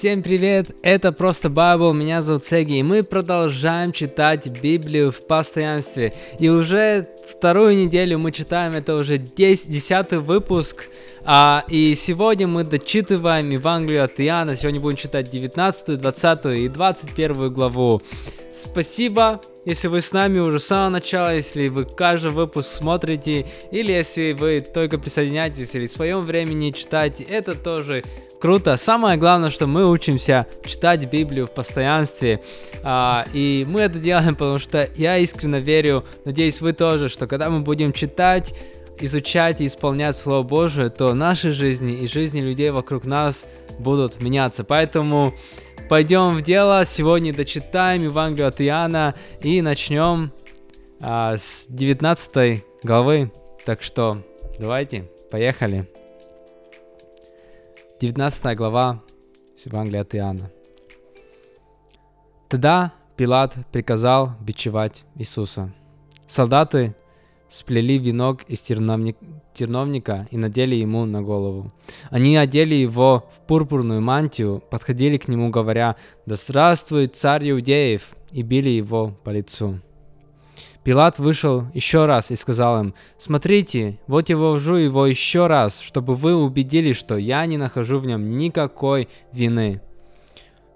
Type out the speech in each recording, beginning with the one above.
Всем привет! Это просто Bible, меня зовут Сеги, и мы продолжаем читать Библию в постоянстве. И уже вторую неделю мы читаем, это уже 10, 10 выпуск, а, и сегодня мы дочитываем Евангелие от Иоанна. Сегодня будем читать 19, 20 и 21 главу. Спасибо, если вы с нами уже с самого начала, если вы каждый выпуск смотрите, или если вы только присоединяетесь или в своем времени читаете, это тоже круто. Самое главное, что мы учимся читать Библию в постоянстве. А, и мы это делаем, потому что я искренне верю, надеюсь, вы тоже, что когда мы будем читать, изучать и исполнять Слово Божие, то наши жизни и жизни людей вокруг нас будут меняться. Поэтому пойдем в дело. Сегодня дочитаем Евангелие от Иоанна и начнем а, с 19 главы. Так что давайте, поехали. 19 глава Евангелия от Иоанна. Тогда Пилат приказал бичевать Иисуса. Солдаты сплели венок из терновник, терновника и надели ему на голову. Они одели его в пурпурную мантию, подходили к нему, говоря «Да здравствует царь иудеев!» и били его по лицу. Пилат вышел еще раз и сказал им, «Смотрите, вот я вожу его еще раз, чтобы вы убедились, что я не нахожу в нем никакой вины».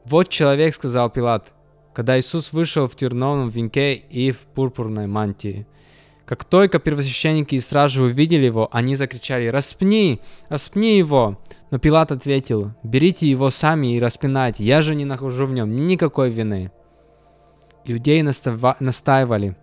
«Вот человек», — сказал Пилат, когда Иисус вышел в терновном венке и в пурпурной мантии. Как только первосвященники и стражи увидели его, они закричали «Распни! Распни его!» Но Пилат ответил «Берите его сами и распинайте, я же не нахожу в нем никакой вины». Иудеи настаивали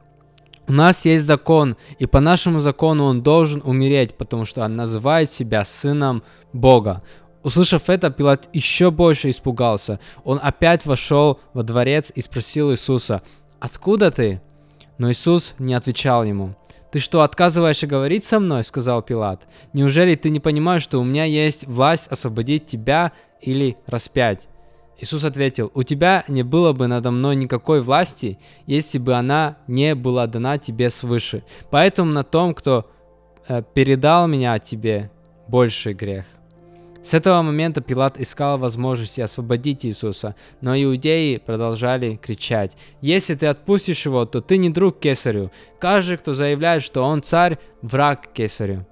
у нас есть закон, и по нашему закону он должен умереть, потому что он называет себя сыном Бога. Услышав это, Пилат еще больше испугался. Он опять вошел во дворец и спросил Иисуса, «Откуда ты?» Но Иисус не отвечал ему. «Ты что, отказываешься говорить со мной?» — сказал Пилат. «Неужели ты не понимаешь, что у меня есть власть освободить тебя или распять?» Иисус ответил, «У тебя не было бы надо мной никакой власти, если бы она не была дана тебе свыше. Поэтому на том, кто э, передал меня тебе, больший грех». С этого момента Пилат искал возможности освободить Иисуса, но иудеи продолжали кричать, «Если ты отпустишь его, то ты не друг кесарю. Каждый, кто заявляет, что он царь, враг кесарю».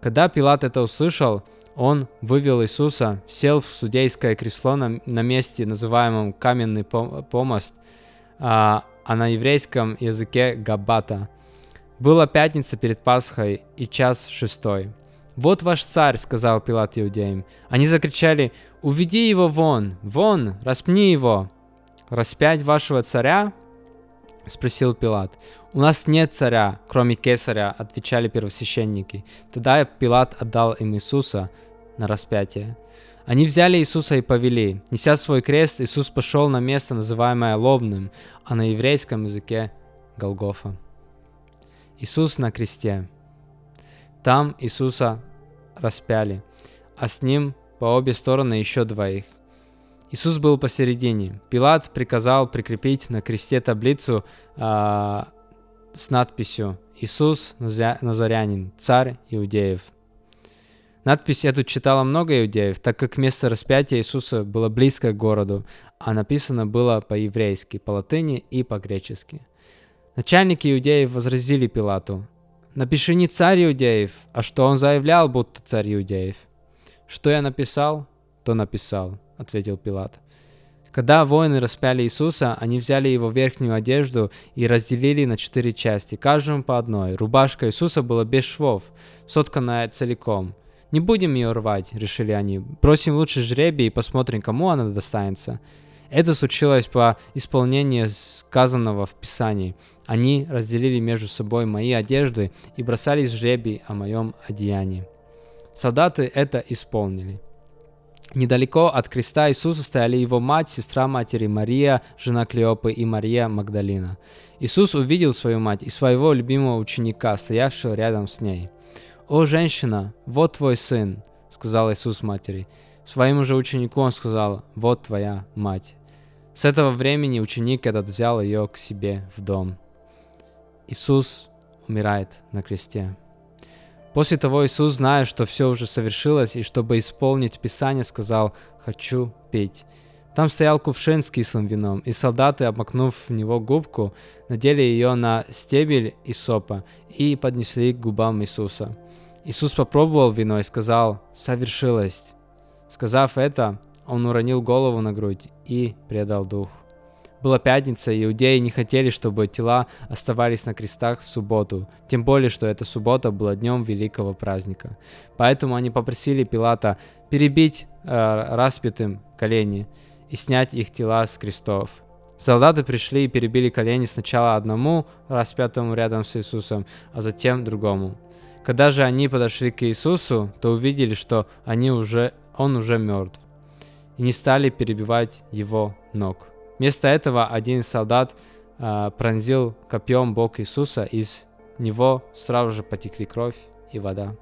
Когда Пилат это услышал, он вывел Иисуса, сел в судейское кресло на, на месте, называемом каменный помост, а, а на еврейском языке Габата. Была пятница перед Пасхой и час шестой. «Вот ваш царь», — сказал Пилат иудеям. Они закричали, «Уведи его вон, вон, распни его». «Распять вашего царя?» — спросил Пилат. «У нас нет царя, кроме кесаря», — отвечали первосвященники. Тогда Пилат отдал им Иисуса на распятие. Они взяли Иисуса и повели. Неся свой крест, Иисус пошел на место, называемое Лобным, а на еврейском языке — Голгофа. Иисус на кресте. Там Иисуса распяли, а с ним по обе стороны еще двоих. Иисус был посередине. Пилат приказал прикрепить на кресте таблицу э, с надписью «Иисус Назарянин, царь иудеев». Надпись эту читало много иудеев, так как место распятия Иисуса было близко к городу, а написано было по-еврейски, по-латыни и по-гречески. Начальники иудеев возразили Пилату, «Напиши не царь иудеев, а что он заявлял, будто царь иудеев». «Что я написал, то написал», — ответил Пилат. Когда воины распяли Иисуса, они взяли его верхнюю одежду и разделили на четыре части, каждому по одной. Рубашка Иисуса была без швов, сотканная целиком — не будем ее рвать, решили они. Бросим лучше жребий и посмотрим, кому она достанется. Это случилось по исполнению сказанного в Писании. Они разделили между собой мои одежды и бросали жребий о моем одеянии. Солдаты это исполнили. Недалеко от креста Иисуса стояли его мать, сестра матери Мария, жена Клеопы и Мария Магдалина. Иисус увидел свою мать и своего любимого ученика, стоявшего рядом с ней. «О, женщина, вот твой сын», — сказал Иисус матери. Своему же ученику он сказал, «Вот твоя мать». С этого времени ученик этот взял ее к себе в дом. Иисус умирает на кресте. После того Иисус, зная, что все уже совершилось, и чтобы исполнить Писание, сказал «Хочу петь». Там стоял кувшин с кислым вином, и солдаты, обмакнув в него губку, надели ее на стебель и сопа и поднесли к губам Иисуса. Иисус попробовал вино и сказал «Совершилось». Сказав это, он уронил голову на грудь и предал дух. Была пятница, и иудеи не хотели, чтобы тела оставались на крестах в субботу, тем более, что эта суббота была днем великого праздника. Поэтому они попросили Пилата перебить э, распятым колени – и снять их тела с крестов. Солдаты пришли и перебили колени сначала одному распятому рядом с Иисусом, а затем другому. Когда же они подошли к Иисусу, то увидели, что они уже, он уже мертв, и не стали перебивать его ног. Вместо этого один из солдат э, пронзил копьем бок Иисуса, из него сразу же потекли кровь и вода.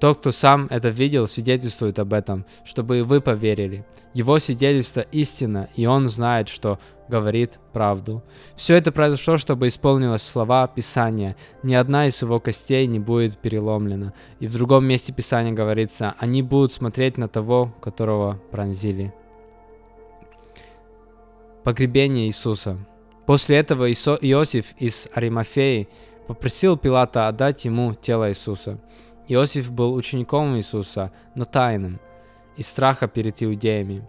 Тот, кто сам это видел, свидетельствует об этом, чтобы и вы поверили. Его свидетельство истина, и он знает, что говорит правду. Все это произошло, чтобы исполнилось слова Писания. Ни одна из его костей не будет переломлена. И в другом месте Писания говорится, они будут смотреть на того, которого пронзили. Погребение Иисуса. После этого Иосиф из Аримафеи попросил Пилата отдать ему тело Иисуса. Иосиф был учеником Иисуса, но тайным, из страха перед иудеями.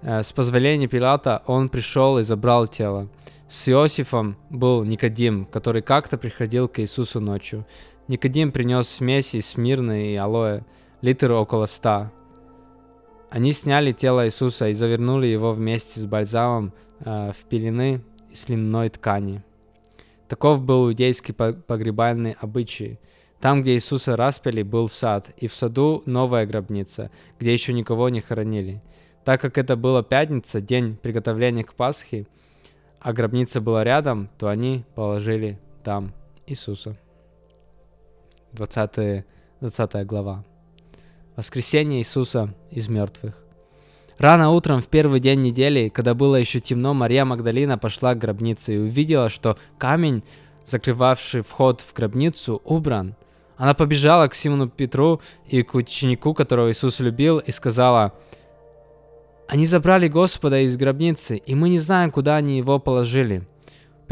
Э, с позволения Пилата он пришел и забрал тело. С Иосифом был Никодим, который как-то приходил к Иисусу ночью. Никодим принес смеси из смирны и алоэ, литр около ста. Они сняли тело Иисуса и завернули его вместе с бальзамом э, в пелены из льняной ткани. Таков был иудейский погребальный обычай – там, где Иисуса распяли, был сад, и в саду новая гробница, где еще никого не хоронили. Так как это была пятница, день приготовления к Пасхе, а гробница была рядом, то они положили там Иисуса. 20, 20 глава. Воскресение Иисуса из мертвых. Рано утром в первый день недели, когда было еще темно, Мария Магдалина пошла к гробнице и увидела, что камень, закрывавший вход в гробницу, убран – она побежала к Симону Петру и к ученику, которого Иисус любил, и сказала, «Они забрали Господа из гробницы, и мы не знаем, куда они его положили».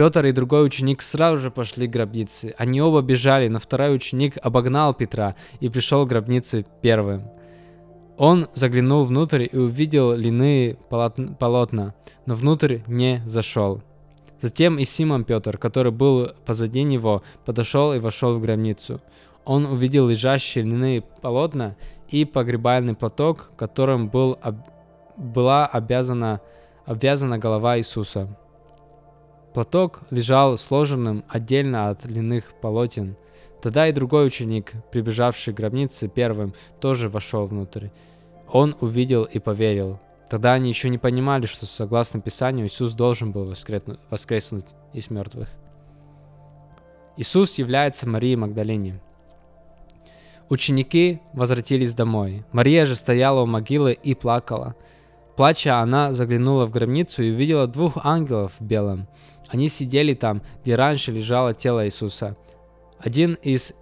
Петр и другой ученик сразу же пошли к гробнице. Они оба бежали, но второй ученик обогнал Петра и пришел к гробнице первым. Он заглянул внутрь и увидел льняные полотна, но внутрь не зашел. Затем и Симон Петр, который был позади него, подошел и вошел в гробницу он увидел лежащие льняные полотна и погребальный платок, которым был, об, была обязана, обвязана голова Иисуса. Платок лежал сложенным отдельно от льняных полотен. Тогда и другой ученик, прибежавший к гробнице первым, тоже вошел внутрь. Он увидел и поверил. Тогда они еще не понимали, что согласно Писанию Иисус должен был воскреснуть из мертвых. Иисус является Марией Магдалине – Ученики возвратились домой. Мария же стояла у могилы и плакала. Плача, она заглянула в гробницу и увидела двух ангелов в белом. Они сидели там, где раньше лежало тело Иисуса. Один из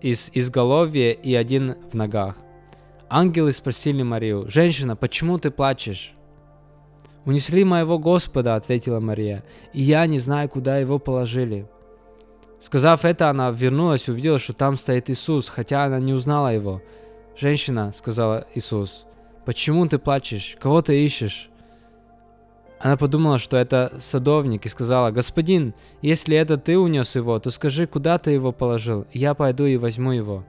из изголовья и один в ногах. Ангелы спросили Марию, «Женщина, почему ты плачешь?» «Унесли моего Господа», — ответила Мария, — «и я не знаю, куда его положили». Сказав это, она вернулась и увидела, что там стоит Иисус, хотя она не узнала его. «Женщина», — сказала Иисус, — «почему ты плачешь? Кого ты ищешь?» Она подумала, что это садовник, и сказала, «Господин, если это ты унес его, то скажи, куда ты его положил, я пойду и возьму его».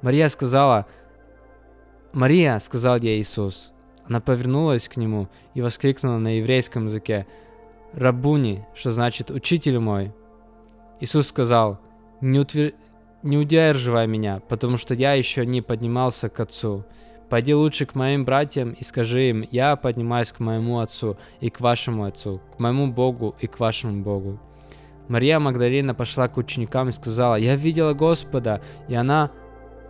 Мария сказала, «Мария», — сказал ей Иисус. Она повернулась к нему и воскликнула на еврейском языке, «Рабуни», что значит «учитель мой». Иисус сказал, не, утвер... не удерживай меня, потому что я еще не поднимался к Отцу. Пойди лучше к моим братьям и скажи им, я поднимаюсь к моему Отцу и к вашему Отцу, к моему Богу и к вашему Богу. Мария Магдалина пошла к ученикам и сказала, я видела Господа, и она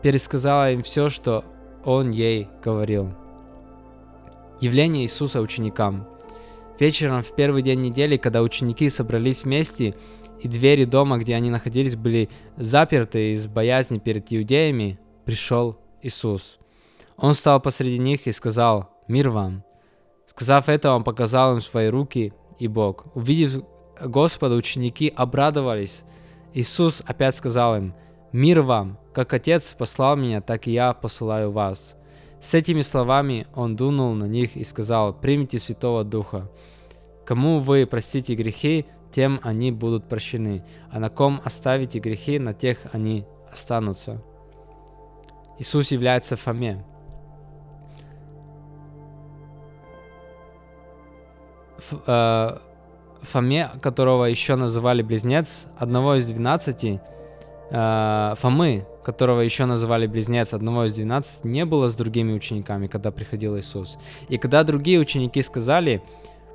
пересказала им все, что Он ей говорил. Явление Иисуса ученикам. Вечером в первый день недели, когда ученики собрались вместе, и двери дома, где они находились, были заперты из боязни перед иудеями, пришел Иисус. Он стал посреди них и сказал «Мир вам». Сказав это, он показал им свои руки и Бог. Увидев Господа, ученики обрадовались. Иисус опять сказал им «Мир вам! Как Отец послал меня, так и я посылаю вас». С этими словами он дунул на них и сказал «Примите Святого Духа». Кому вы простите грехи, тем они будут прощены, а на ком оставите грехи, на тех они останутся. Иисус является Фоме. Ф, э, Фоме, которого еще называли близнец, одного из двенадцати, э, Фомы, которого еще называли близнец, одного из двенадцати, не было с другими учениками, когда приходил Иисус. И когда другие ученики сказали,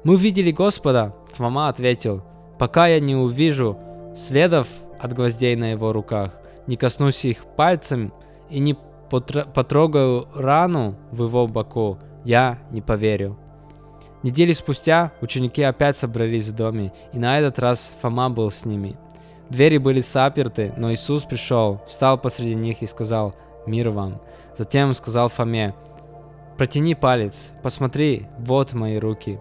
«Мы видели Господа», Фома ответил, «Пока я не увижу следов от гвоздей на его руках, не коснусь их пальцем и не потрогаю рану в его боку, я не поверю». Недели спустя ученики опять собрались в доме, и на этот раз Фома был с ними. Двери были заперты, но Иисус пришел, встал посреди них и сказал «Мир вам». Затем сказал Фоме «Протяни палец, посмотри, вот мои руки.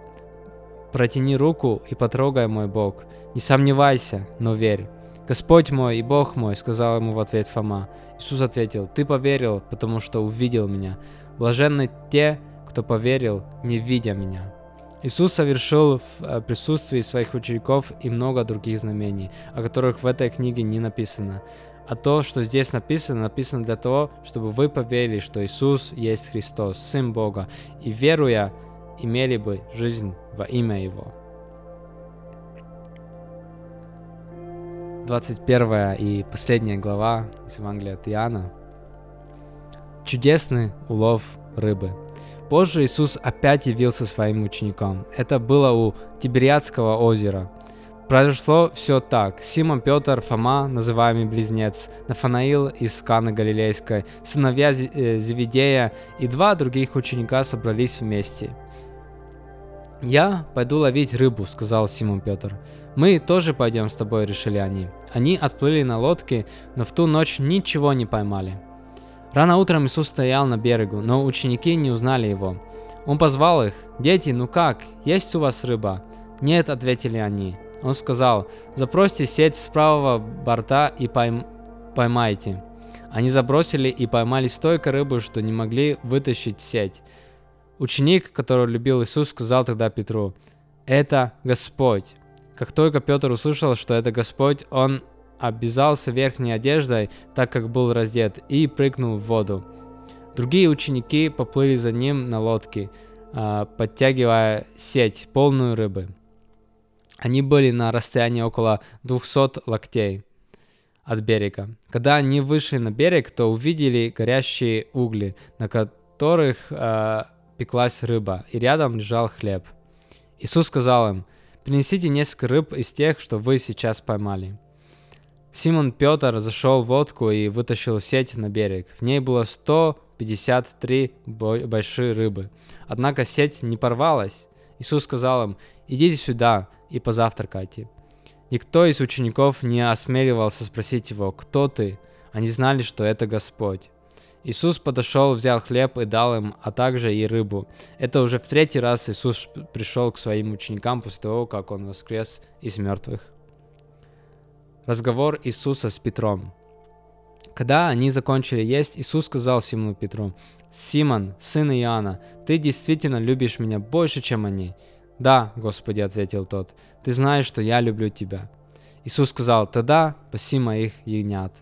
Протяни руку и потрогай мой бок. Не сомневайся, но верь». «Господь мой и Бог мой», — сказал ему в ответ Фома. Иисус ответил, «Ты поверил, потому что увидел меня. Блаженны те, кто поверил, не видя меня». Иисус совершил в э, присутствии своих учеников и много других знамений, о которых в этой книге не написано. А то, что здесь написано, написано для того, чтобы вы поверили, что Иисус есть Христос, Сын Бога, и веруя, имели бы жизнь во имя Его. 21 и последняя глава из Евангелия от Иоанна. Чудесный улов рыбы – Позже Иисус опять явился своим ученикам. Это было у Тибериадского озера. Произошло все так. Симон Петр, Фома, называемый Близнец, Нафанаил из Каны Галилейской, сыновья э, Зеведея и два других ученика собрались вместе. «Я пойду ловить рыбу», — сказал Симон Петр. «Мы тоже пойдем с тобой», — решили они. Они отплыли на лодке, но в ту ночь ничего не поймали. Рано утром Иисус стоял на берегу, но ученики не узнали его. Он позвал их, «Дети, ну как, есть у вас рыба?» «Нет», — ответили они. Он сказал, «Забросьте сеть с правого борта и пойм... поймайте». Они забросили и поймали столько рыбы, что не могли вытащить сеть. Ученик, которого любил Иисус, сказал тогда Петру, «Это Господь». Как только Петр услышал, что это Господь, он обвязался верхней одеждой, так как был раздет, и прыгнул в воду. Другие ученики поплыли за ним на лодке, а, подтягивая сеть, полную рыбы. Они были на расстоянии около 200 локтей от берега. Когда они вышли на берег, то увидели горящие угли, на которых э, пеклась рыба, и рядом лежал хлеб. Иисус сказал им, принесите несколько рыб из тех, что вы сейчас поймали. Симон Петр зашел в лодку и вытащил сеть на берег. В ней было 153 большие рыбы. Однако сеть не порвалась. Иисус сказал им, идите сюда и позавтракайте. Никто из учеников не осмеливался спросить его, кто ты? Они знали, что это Господь. Иисус подошел, взял хлеб и дал им, а также и рыбу. Это уже в третий раз Иисус пришел к своим ученикам после того, как Он воскрес из мертвых. Разговор Иисуса с Петром. Когда они закончили есть, Иисус сказал Симону Петру, «Симон, сын Иоанна, ты действительно любишь меня больше, чем они?» «Да, Господи», — ответил тот, — «ты знаешь, что я люблю тебя». Иисус сказал, «Тогда паси моих ягнят».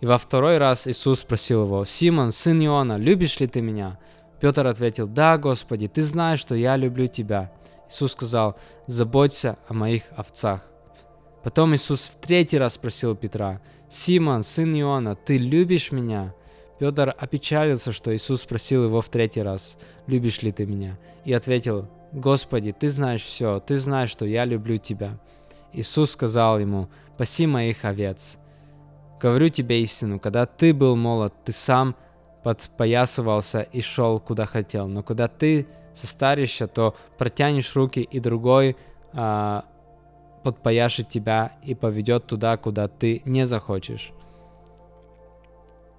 И во второй раз Иисус спросил его, «Симон, сын Иоанна, любишь ли ты меня?» Петр ответил, «Да, Господи, ты знаешь, что я люблю тебя». Иисус сказал, «Заботься о моих овцах». Потом Иисус в третий раз спросил Петра, «Симон, сын Иоанна, ты любишь меня?» Петр опечалился, что Иисус спросил его в третий раз, «Любишь ли ты меня?» И ответил, «Господи, ты знаешь все, ты знаешь, что я люблю тебя». Иисус сказал ему, «Паси моих овец». Говорю тебе истину, когда ты был молод, ты сам подпоясывался и шел куда хотел, но когда ты состаришься, то протянешь руки и другой а, подпояшет тебя и поведет туда, куда ты не захочешь.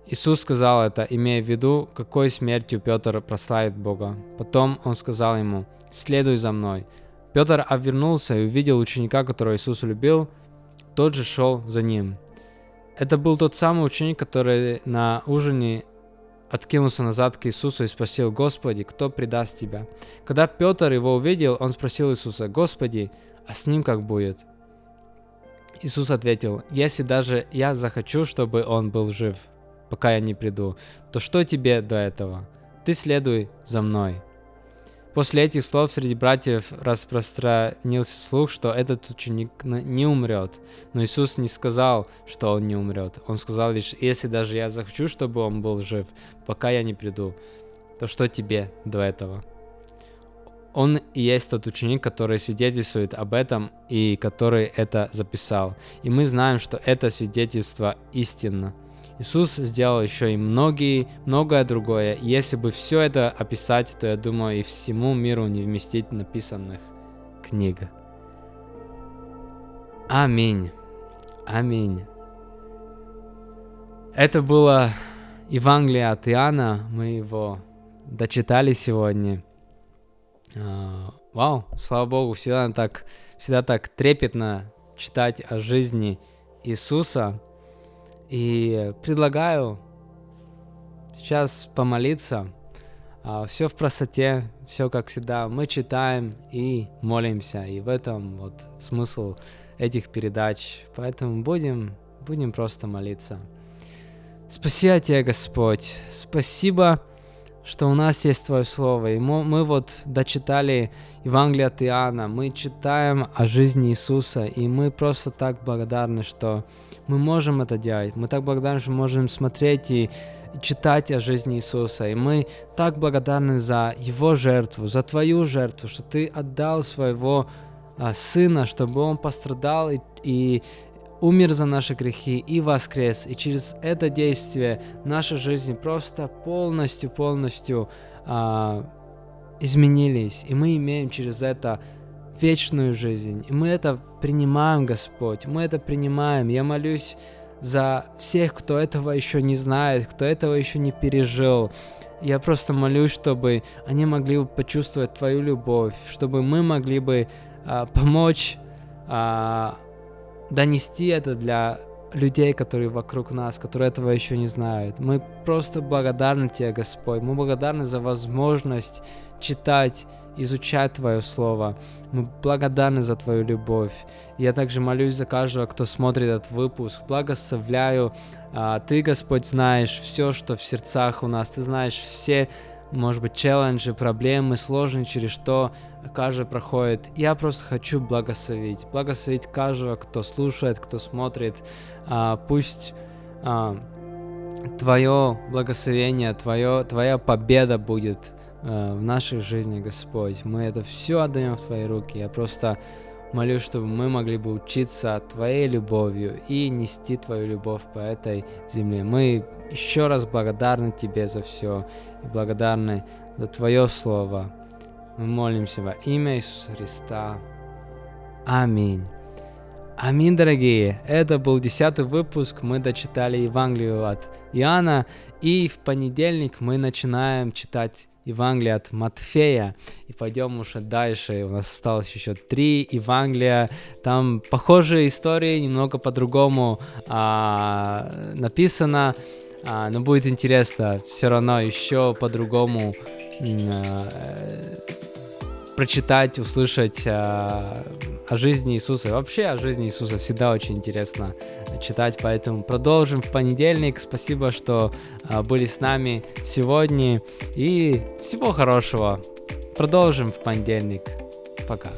Иисус сказал это, имея в виду, какой смертью Петр прославит Бога. Потом он сказал ему, «Следуй за мной». Петр обернулся и увидел ученика, которого Иисус любил, тот же шел за ним. Это был тот самый ученик, который на ужине откинулся назад к Иисусу и спросил, «Господи, кто предаст Тебя?» Когда Петр его увидел, он спросил Иисуса, «Господи, а с ним как будет?» Иисус ответил, «Если даже я захочу, чтобы он был жив, пока я не приду, то что тебе до этого? Ты следуй за мной». После этих слов среди братьев распространился слух, что этот ученик не умрет. Но Иисус не сказал, что он не умрет. Он сказал лишь, если даже я захочу, чтобы он был жив, пока я не приду, то что тебе до этого? Он и есть тот ученик, который свидетельствует об этом и который это записал. И мы знаем, что это свидетельство истинно. Иисус сделал еще и многие, многое другое. И если бы все это описать, то я думаю, и всему миру не вместить написанных книг. Аминь. Аминь. Это было Евангелие от Иоанна. Мы его дочитали сегодня. А, вау, слава Богу, всегда так, всегда так трепетно читать о жизни Иисуса. И предлагаю сейчас помолиться. А, все в простоте, все как всегда. Мы читаем и молимся. И в этом вот смысл этих передач. Поэтому будем, будем просто молиться. Спасибо тебе, Господь. Спасибо, что у нас есть Твое Слово. И мы, вот дочитали Евангелие от Иоанна. Мы читаем о жизни Иисуса. И мы просто так благодарны, что мы можем это делать. Мы так благодарны, что можем смотреть и читать о жизни Иисуса. И мы так благодарны за Его жертву, за Твою жертву, что Ты отдал своего а, Сына, чтобы Он пострадал и, и умер за наши грехи и воскрес. И через это действие наша жизнь просто полностью, полностью а, изменились. И мы имеем через это вечную жизнь. И мы это принимаем, Господь, мы это принимаем. Я молюсь за всех, кто этого еще не знает, кто этого еще не пережил. Я просто молюсь, чтобы они могли бы почувствовать Твою любовь, чтобы мы могли бы а, помочь а, донести это для людей, которые вокруг нас, которые этого еще не знают. Мы просто благодарны Тебе, Господь. Мы благодарны за возможность читать, изучать Твое Слово. Мы благодарны за Твою любовь. Я также молюсь за каждого, кто смотрит этот выпуск. Благословляю. А, Ты, Господь, знаешь все, что в сердцах у нас. Ты знаешь все, может быть, челленджи, проблемы, сложности, через что каждый проходит. Я просто хочу благословить. Благословить каждого, кто слушает, кто смотрит. А, пусть а, Твое благословение, твое, Твоя победа будет Э, в нашей жизни, Господь. Мы это все отдаем в Твои руки. Я просто молю, чтобы мы могли бы учиться Твоей любовью и нести Твою любовь по этой земле. Мы еще раз благодарны Тебе за все и благодарны за Твое Слово. Мы молимся во имя Иисуса Христа. Аминь. Аминь, дорогие! Это был десятый выпуск. Мы дочитали Евангелие от Иоанна. И в понедельник мы начинаем читать Евангелие от Матфея. И пойдем уже дальше. У нас осталось еще три Евангелия. Там похожие истории, немного по-другому а, написано. А, но будет интересно все равно еще по-другому а, прочитать, услышать а, о жизни Иисуса. Вообще о жизни Иисуса всегда очень интересно читать, поэтому продолжим в понедельник. Спасибо, что а, были с нами сегодня и всего хорошего. Продолжим в понедельник. Пока.